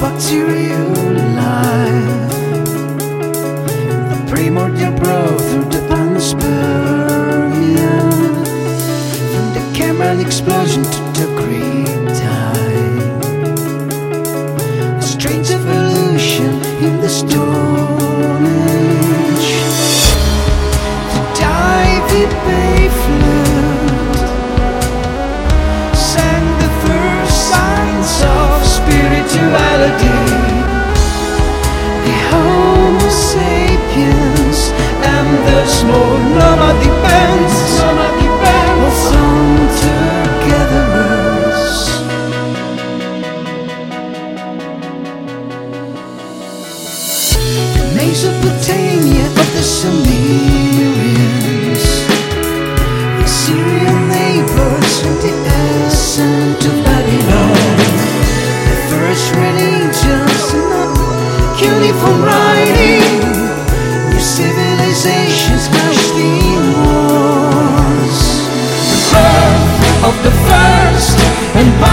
bacterial life. The primordial broth through the Panspermia. From the Cambrian explosion to the Great Dying. A strange evolution in the Stone Age. The David Bay flood sang the first signs of spirituality. The Homo sapiens and the small nomadic bands, nomadic bands of hunter-gatherers. The Mesopotamia of the Sumerians. The first and